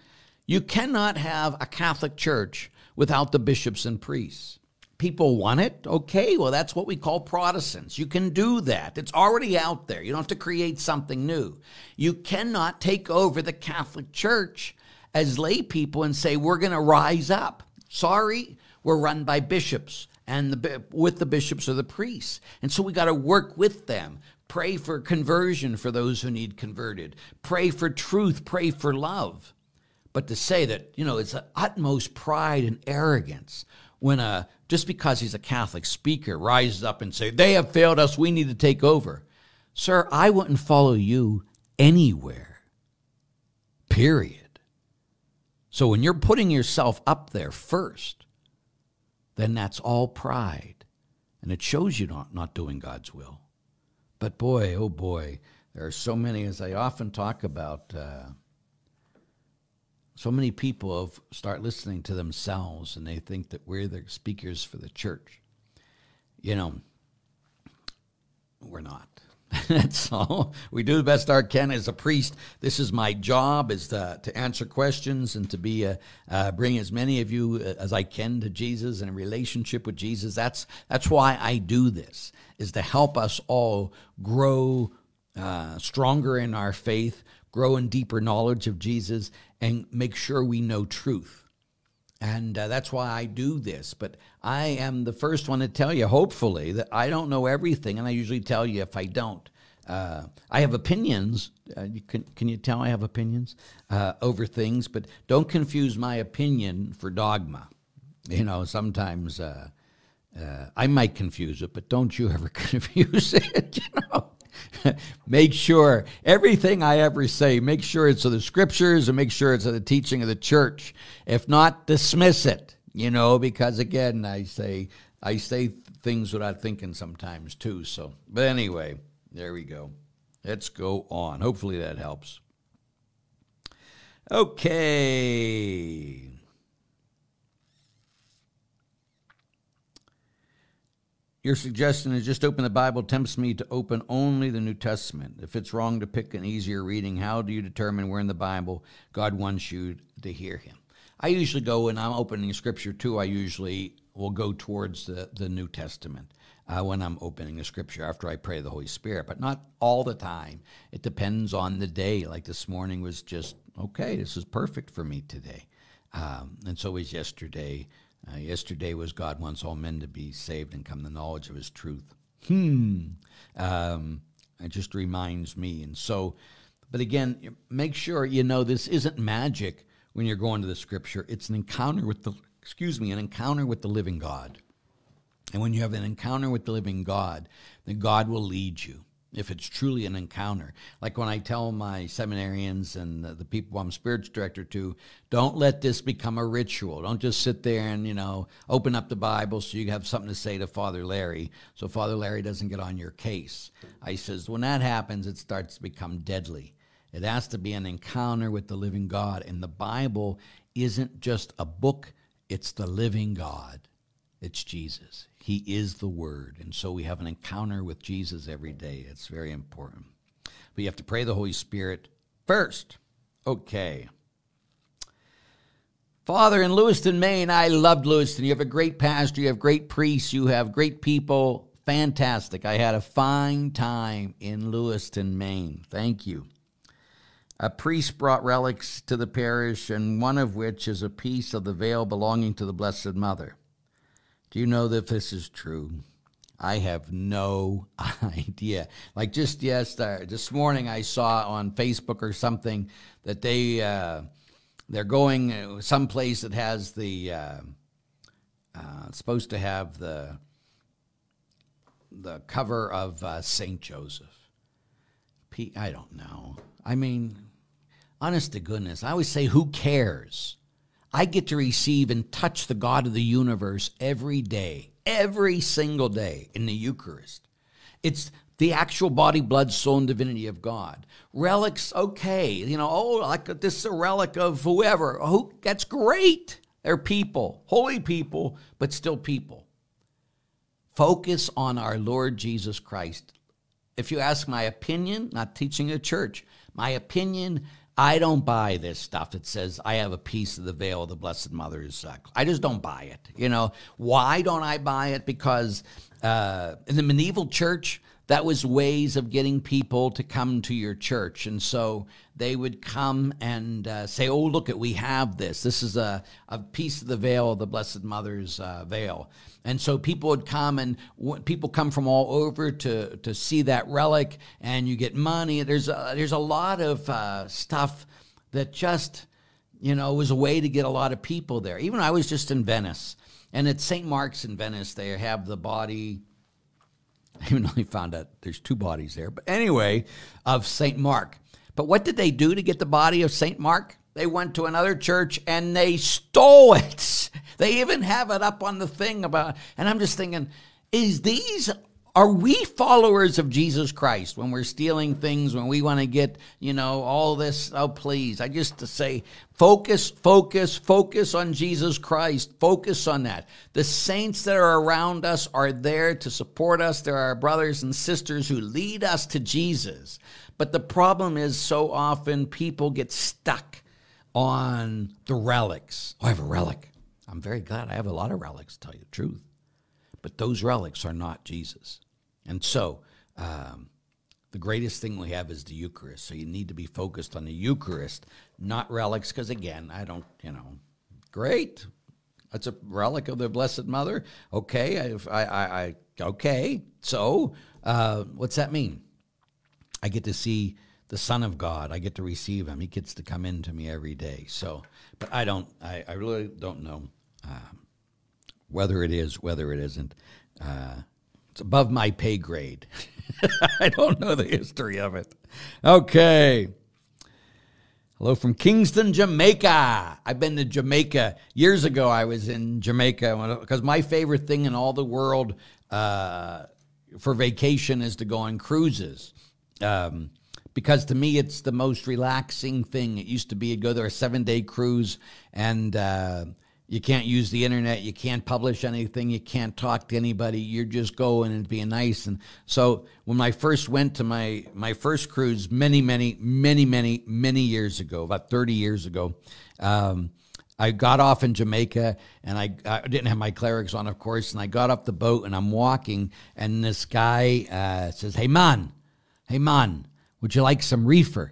You cannot have a Catholic church without the bishops and priests. People want it? Okay, well, that's what we call Protestants. You can do that. It's already out there. You don't have to create something new. You cannot take over the Catholic Church as lay people and say, we're going to rise up. Sorry, we're run by bishops and the, with the bishops or the priests. And so we got to work with them. Pray for conversion for those who need converted. Pray for truth. Pray for love. But to say that, you know, it's the utmost pride and arrogance when a, just because he's a Catholic speaker rises up and say, they have failed us, we need to take over. Sir, I wouldn't follow you anywhere. Period. So when you're putting yourself up there first, then that's all pride. And it shows you not, not doing God's will. But boy, oh boy, there are so many, as I often talk about, uh, so many people have start listening to themselves and they think that we're the speakers for the church. You know, we're not. That's all. We do the best our can as a priest. This is my job: is to, to answer questions and to be a, uh, bring as many of you uh, as I can to Jesus and a relationship with Jesus. That's that's why I do this: is to help us all grow uh, stronger in our faith, grow in deeper knowledge of Jesus, and make sure we know truth. And uh, that's why I do this. But I am the first one to tell you, hopefully, that I don't know everything. And I usually tell you if I don't. Uh, I have opinions. Uh, you can, can you tell I have opinions uh, over things? But don't confuse my opinion for dogma. You know, sometimes uh, uh, I might confuse it, but don't you ever confuse it. You know, make sure everything I ever say, make sure it's of the scriptures and make sure it's of the teaching of the church. If not, dismiss it, you know, because again, I say, I say things without thinking sometimes too. So, but anyway, there we go. Let's go on. Hopefully that helps. Okay. Your suggestion is just open the Bible tempts me to open only the New Testament. If it's wrong to pick an easier reading, how do you determine where in the Bible God wants you to hear Him? I usually go when I'm opening Scripture too. I usually will go towards the, the New Testament uh, when I'm opening the Scripture after I pray the Holy Spirit, but not all the time. It depends on the day. Like this morning was just okay. This is perfect for me today, um, and so was yesterday. Uh, yesterday was God wants all men to be saved and come to the knowledge of His truth. Hmm. Um, it just reminds me, and so, but again, make sure you know this isn't magic when you're going to the Scripture. It's an encounter with the excuse me, an encounter with the living God. And when you have an encounter with the living God, then God will lead you if it's truly an encounter. Like when I tell my seminarians and the, the people I'm spiritual director to, don't let this become a ritual. Don't just sit there and, you know, open up the Bible so you have something to say to Father Larry so Father Larry doesn't get on your case. I says, when that happens, it starts to become deadly. It has to be an encounter with the living God. And the Bible isn't just a book, it's the living God. It's Jesus. He is the Word. And so we have an encounter with Jesus every day. It's very important. But you have to pray the Holy Spirit first. Okay. Father, in Lewiston, Maine, I loved Lewiston. You have a great pastor, you have great priests, you have great people. Fantastic. I had a fine time in Lewiston, Maine. Thank you. A priest brought relics to the parish, and one of which is a piece of the veil belonging to the Blessed Mother. Do you know that this is true? I have no idea. Like just yesterday, this morning, I saw on Facebook or something that they uh, they're going uh, someplace that has the uh, uh, supposed to have the the cover of uh, Saint Joseph. P- I don't know. I mean, honest to goodness, I always say, who cares? I get to receive and touch the God of the universe every day, every single day in the Eucharist. It's the actual body, blood, soul, and divinity of God. Relics, okay, you know, oh, like this is a relic of whoever. Oh, that's great. They're people, holy people, but still people. Focus on our Lord Jesus Christ. If you ask my opinion, not teaching a church, my opinion, I don't buy this stuff that says I have a piece of the veil of the Blessed Mother's. Uh, I just don't buy it. You know, why don't I buy it? Because uh, in the medieval church, that was ways of getting people to come to your church. And so they would come and uh, say, Oh, look at, we have this. This is a, a piece of the veil the Blessed Mother's uh, veil. And so people would come and w- people come from all over to, to see that relic and you get money. There's a, there's a lot of uh, stuff that just, you know, was a way to get a lot of people there. Even I was just in Venice and at St. Mark's in Venice, they have the body, I even though they found out there's two bodies there, but anyway, of St. Mark. But what did they do to get the body of St. Mark? They went to another church and they stole it. They even have it up on the thing about, and I'm just thinking, is these are we followers of Jesus Christ when we're stealing things, when we want to get, you know, all this? Oh, please. I just to say, focus, focus, focus on Jesus Christ. Focus on that. The saints that are around us are there to support us. There are brothers and sisters who lead us to Jesus. But the problem is so often people get stuck on the relics. Oh, I have a relic. I'm very glad I have a lot of relics, to tell you the truth. But those relics are not Jesus. And so, um, the greatest thing we have is the Eucharist. So you need to be focused on the Eucharist, not relics, because again, I don't, you know, great. That's a relic of the Blessed Mother. Okay, I, I, I okay. So, uh, what's that mean? I get to see the Son of God. I get to receive Him. He gets to come into me every day. So, but I don't. I, I really don't know um, whether it is, whether it isn't. Uh, it's above my pay grade. I don't know the history of it. Okay. Hello from Kingston, Jamaica. I've been to Jamaica years ago. I was in Jamaica because my favorite thing in all the world uh, for vacation is to go on cruises. Um, because to me, it's the most relaxing thing. It used to be you'd go there a seven day cruise and uh, you can't use the internet, you can't publish anything, you can't talk to anybody. You're just going and being nice. And so when I first went to my my first cruise, many, many, many, many, many years ago, about 30 years ago. Um, I got off in Jamaica and I, I, didn't have my clerics on, of course. And I got off the boat and I'm walking, and this guy uh, says, Hey, man, hey, man, would you like some reefer?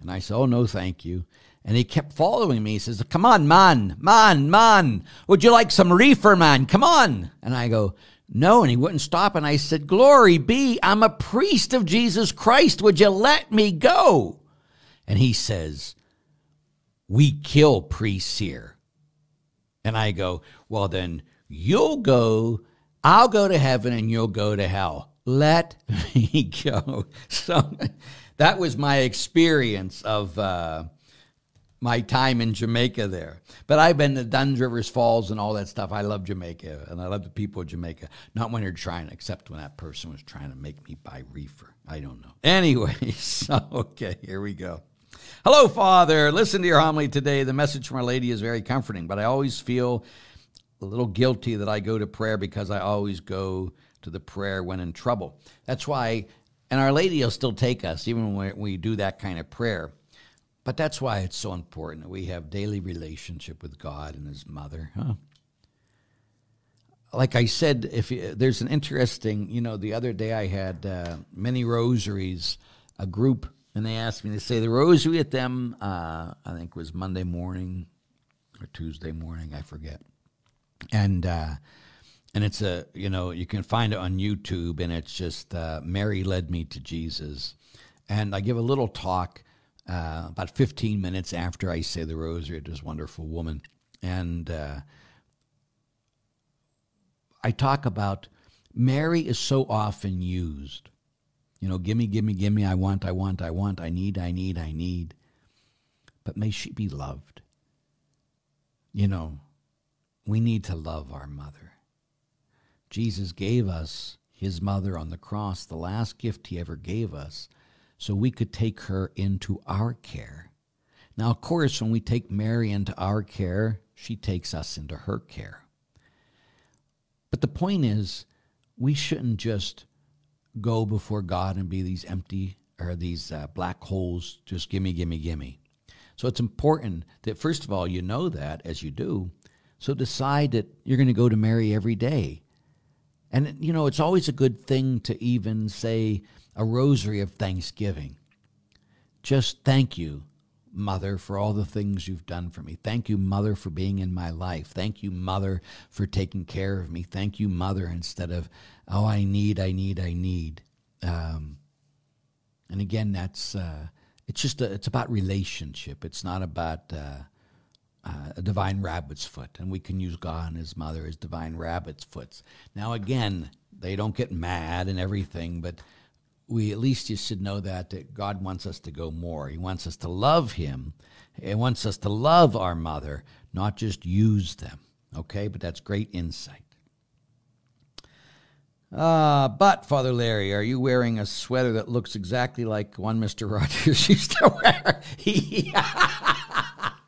And I said, Oh, no, thank you. And he kept following me. He says, Come on, man, man, man. Would you like some reefer, man? Come on. And I go, No. And he wouldn't stop. And I said, Glory be, I'm a priest of Jesus Christ. Would you let me go? And he says, We kill priests here. And I go, Well, then you'll go, I'll go to heaven, and you'll go to hell. Let me go. So that was my experience of. Uh, my time in Jamaica there. But I've been to Dunn's Rivers Falls and all that stuff. I love Jamaica and I love the people of Jamaica. Not when they're trying, except when that person was trying to make me buy reefer. I don't know. Anyway, so okay, here we go. Hello, Father. Listen to your homily today. The message from Our Lady is very comforting, but I always feel a little guilty that I go to prayer because I always go to the prayer when in trouble. That's why, and Our Lady will still take us, even when we do that kind of prayer. But that's why it's so important that we have daily relationship with God and His Mother. Huh? Like I said, if you, there's an interesting, you know, the other day I had uh, many rosaries, a group, and they asked me to say the rosary at them. Uh, I think it was Monday morning or Tuesday morning, I forget. And uh, and it's a, you know, you can find it on YouTube, and it's just uh, Mary led me to Jesus, and I give a little talk uh, about 15 minutes after I say the rosary to this wonderful woman. And uh, I talk about Mary is so often used. You know, gimme, gimme, gimme, I want, I want, I want, I need, I need, I need. But may she be loved. You know, we need to love our mother. Jesus gave us his mother on the cross, the last gift he ever gave us so we could take her into our care. Now, of course, when we take Mary into our care, she takes us into her care. But the point is, we shouldn't just go before God and be these empty or these uh, black holes, just gimme, gimme, gimme. So it's important that, first of all, you know that as you do. So decide that you're going to go to Mary every day. And, you know, it's always a good thing to even say, a rosary of thanksgiving. Just thank you, Mother, for all the things you've done for me. Thank you, Mother, for being in my life. Thank you, Mother, for taking care of me. Thank you, Mother, instead of, oh, I need, I need, I need. Um, and again, that's, uh, it's just, a, it's about relationship. It's not about, uh, uh, a divine rabbit's foot, and we can use God and His mother as divine rabbit's foots. Now, again, they don't get mad and everything, but we at least you should know that, that God wants us to go more. He wants us to love Him. He wants us to love our mother, not just use them. Okay, but that's great insight. Uh, but, Father Larry, are you wearing a sweater that looks exactly like one Mr. Rogers used to wear?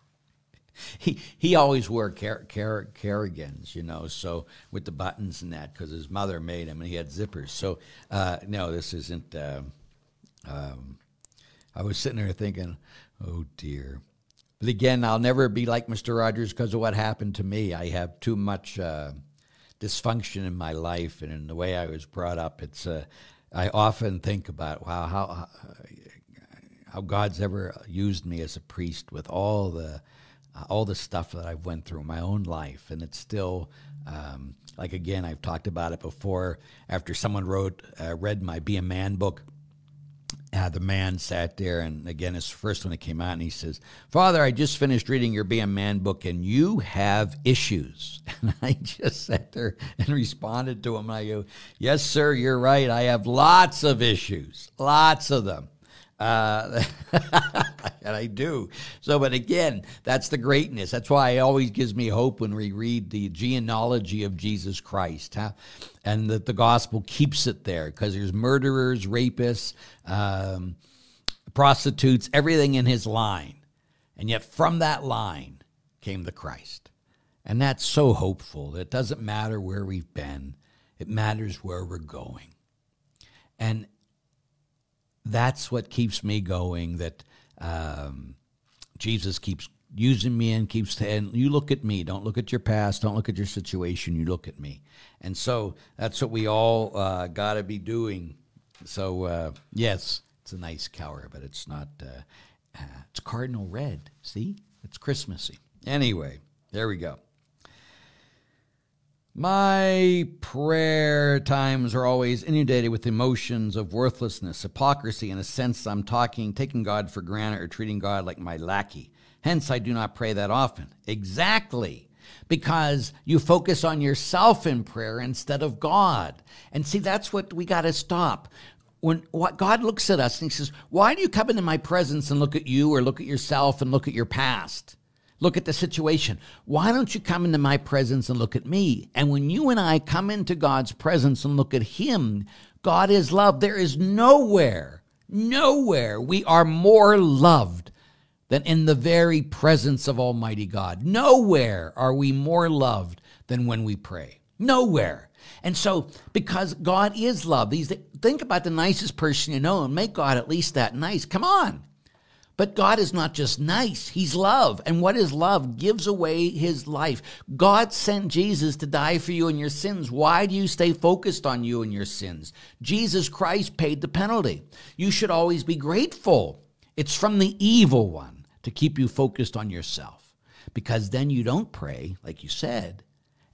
He, he, always wore cardigans, you know, so with the buttons and that, because his mother made him and he had zippers. So, uh, no, this isn't. Uh, um, I was sitting there thinking, oh dear. But again, I'll never be like Mr. Rogers because of what happened to me. I have too much uh, dysfunction in my life and in the way I was brought up. It's uh, I often think about wow how how God's ever used me as a priest with all the uh, all the stuff that I've went through my own life, and it's still um, like again I've talked about it before. After someone wrote uh, read my Be a Man book, uh, the man sat there, and again, it's the first one that came out, and he says, Father, I just finished reading your Be a Man book, and you have issues. And I just sat there and responded to him. I go, Yes, sir, you're right. I have lots of issues, lots of them. Uh, and I do. So, but again, that's the greatness. That's why it always gives me hope when we read the genealogy of Jesus Christ, huh? and that the gospel keeps it there because there's murderers, rapists, um, prostitutes, everything in his line. And yet, from that line came the Christ. And that's so hopeful. It doesn't matter where we've been, it matters where we're going. And that's what keeps me going. That um, Jesus keeps using me and keeps saying, "You look at me. Don't look at your past. Don't look at your situation. You look at me." And so that's what we all uh, got to be doing. So uh, yes, it's a nice cower, but it's not. Uh, uh, it's cardinal red. See, it's Christmassy. Anyway, there we go. My prayer times are always inundated with emotions of worthlessness, hypocrisy, in a sense I'm talking, taking God for granted or treating God like my lackey. Hence, I do not pray that often. Exactly. Because you focus on yourself in prayer instead of God. And see, that's what we got to stop. When God looks at us and he says, Why do you come into my presence and look at you or look at yourself and look at your past? Look at the situation. Why don't you come into my presence and look at me? And when you and I come into God's presence and look at Him, God is love. There is nowhere, nowhere we are more loved than in the very presence of Almighty God. Nowhere are we more loved than when we pray. Nowhere. And so, because God is love, these think about the nicest person you know and make God at least that nice. Come on. But God is not just nice, He's love. And what is love? Gives away His life. God sent Jesus to die for you and your sins. Why do you stay focused on you and your sins? Jesus Christ paid the penalty. You should always be grateful. It's from the evil one to keep you focused on yourself. Because then you don't pray, like you said,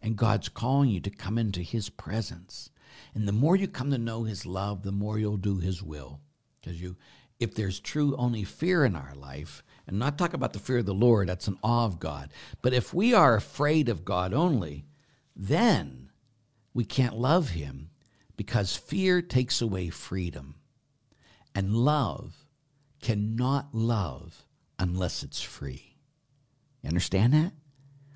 and God's calling you to come into His presence. And the more you come to know His love, the more you'll do His will. Because you, if there's true only fear in our life, and not talk about the fear of the Lord, that's an awe of God, but if we are afraid of God only, then we can't love Him because fear takes away freedom. And love cannot love unless it's free. You understand that?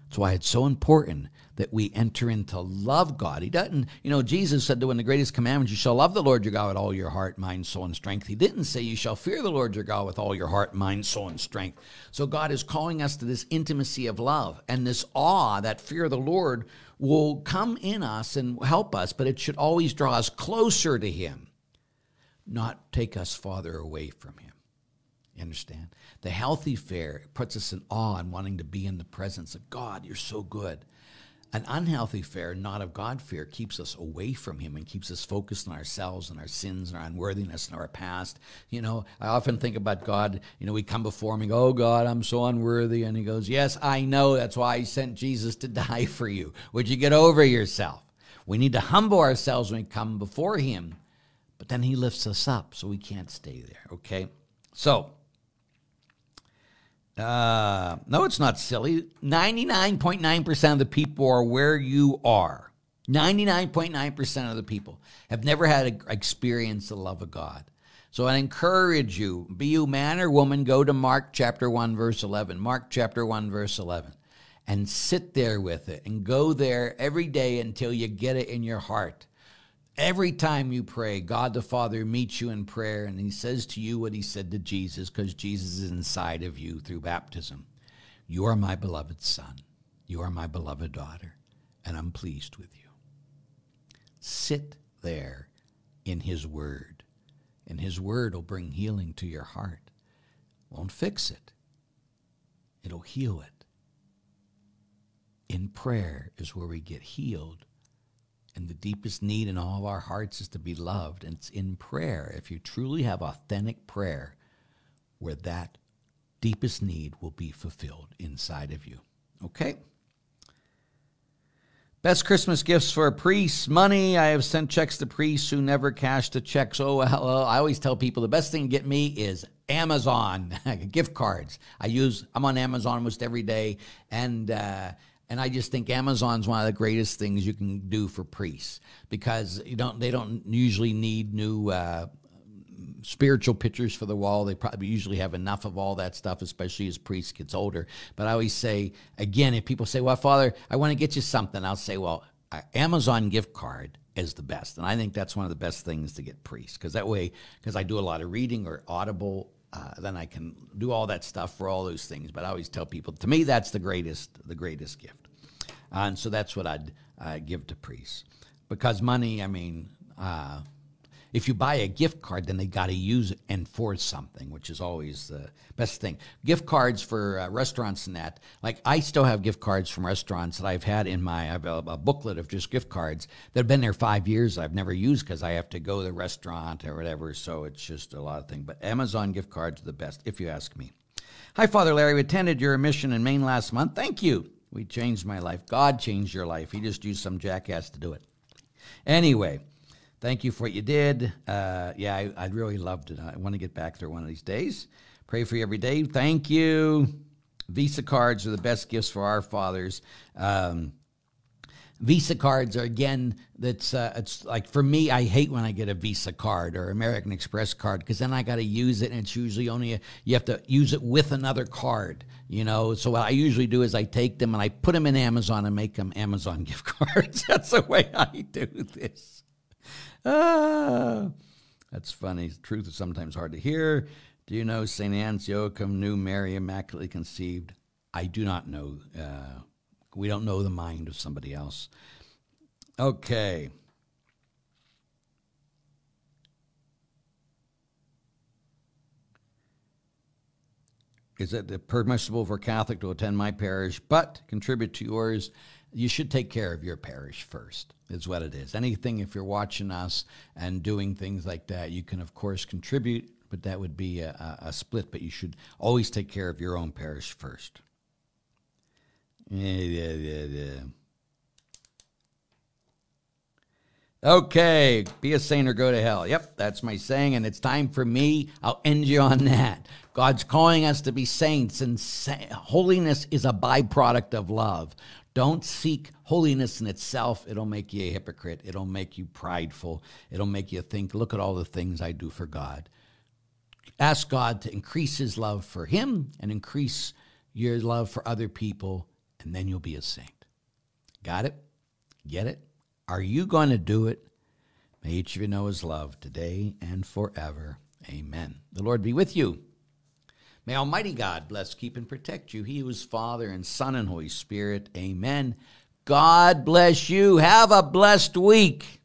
That's why it's so important that we enter into love God. He doesn't, you know, Jesus said that when the greatest commandment, you shall love the Lord your God with all your heart, mind, soul, and strength. He didn't say you shall fear the Lord your God with all your heart, mind, soul, and strength. So God is calling us to this intimacy of love and this awe, that fear of the Lord will come in us and help us, but it should always draw us closer to Him, not take us farther away from Him. You understand? The healthy fear puts us in awe and wanting to be in the presence of God. You're so good. An unhealthy fear, not of God fear, keeps us away from Him and keeps us focused on ourselves and our sins and our unworthiness and our past. You know, I often think about God. You know, we come before Him and go, Oh God, I'm so unworthy. And He goes, Yes, I know. That's why I sent Jesus to die for you. Would you get over yourself? We need to humble ourselves when we come before Him, but then He lifts us up so we can't stay there, okay? So, uh, no, it's not silly. 99.9% of the people are where you are. 99.9% of the people have never had experienced the love of God. So I encourage you, be you man or woman, go to Mark chapter 1, verse 11. Mark chapter 1, verse 11. And sit there with it and go there every day until you get it in your heart. Every time you pray, God the Father meets you in prayer and he says to you what he said to Jesus because Jesus is inside of you through baptism. You are my beloved son. You are my beloved daughter, and I'm pleased with you. Sit there in his word, and his word will bring healing to your heart. Won't fix it, it'll heal it. In prayer is where we get healed and the deepest need in all of our hearts is to be loved. And it's in prayer, if you truly have authentic prayer, where that deepest need will be fulfilled inside of you. Okay? Best Christmas gifts for priests, money. I have sent checks to priests who never cashed the checks. Oh. I always tell people the best thing to get me is Amazon gift cards. I use, I'm on Amazon almost every day. And, uh, and I just think Amazon's one of the greatest things you can do for priests because you don't, they don't usually need new, uh, spiritual pictures for the wall. They probably usually have enough of all that stuff, especially as priests gets older. But I always say, again, if people say, "Well, Father, I want to get you something," I'll say, "Well, Amazon gift card is the best," and I think that's one of the best things to get priests because that way, because I do a lot of reading or Audible. Uh, then I can do all that stuff for all those things. But I always tell people, to me, that's the greatest, the greatest gift, and so that's what I'd uh, give to priests. Because money, I mean, uh, if you buy a gift card, then they got to use it and for something, which is always the best thing. Gift cards for uh, restaurants and that. Like I still have gift cards from restaurants that I've had in my I have a, a booklet of just gift cards that have been there five years. I've never used because I have to go to the restaurant or whatever. So it's just a lot of things. But Amazon gift cards are the best, if you ask me. Hi, Father Larry. We attended your mission in Maine last month. Thank you. We changed my life. God changed your life. He just used some jackass to do it. Anyway. Thank you for what you did. Uh, yeah, I, I really loved it. I want to get back there one of these days. Pray for you every day. Thank you. Visa cards are the best gifts for our fathers. Um, Visa cards are again. That's uh, it's like for me. I hate when I get a Visa card or American Express card because then I got to use it, and it's usually only a, you have to use it with another card. You know. So what I usually do is I take them and I put them in Amazon and make them Amazon gift cards. That's the way I do this ah, that's funny. Truth is sometimes hard to hear. Do you know St. Anne's Joachim knew Mary immaculately conceived? I do not know. Uh, we don't know the mind of somebody else. Okay. Is it permissible for Catholic to attend my parish but contribute to yours? You should take care of your parish first is what it is anything if you're watching us and doing things like that you can of course contribute but that would be a, a split but you should always take care of your own parish first yeah, yeah, yeah, yeah. Okay, be a saint or go to hell. Yep, that's my saying, and it's time for me. I'll end you on that. God's calling us to be saints, and sa- holiness is a byproduct of love. Don't seek holiness in itself. It'll make you a hypocrite. It'll make you prideful. It'll make you think, look at all the things I do for God. Ask God to increase his love for him and increase your love for other people, and then you'll be a saint. Got it? Get it? Are you going to do it? May each of you know his love today and forever. Amen. The Lord be with you. May Almighty God bless, keep, and protect you. He who is Father and Son and Holy Spirit. Amen. God bless you. Have a blessed week.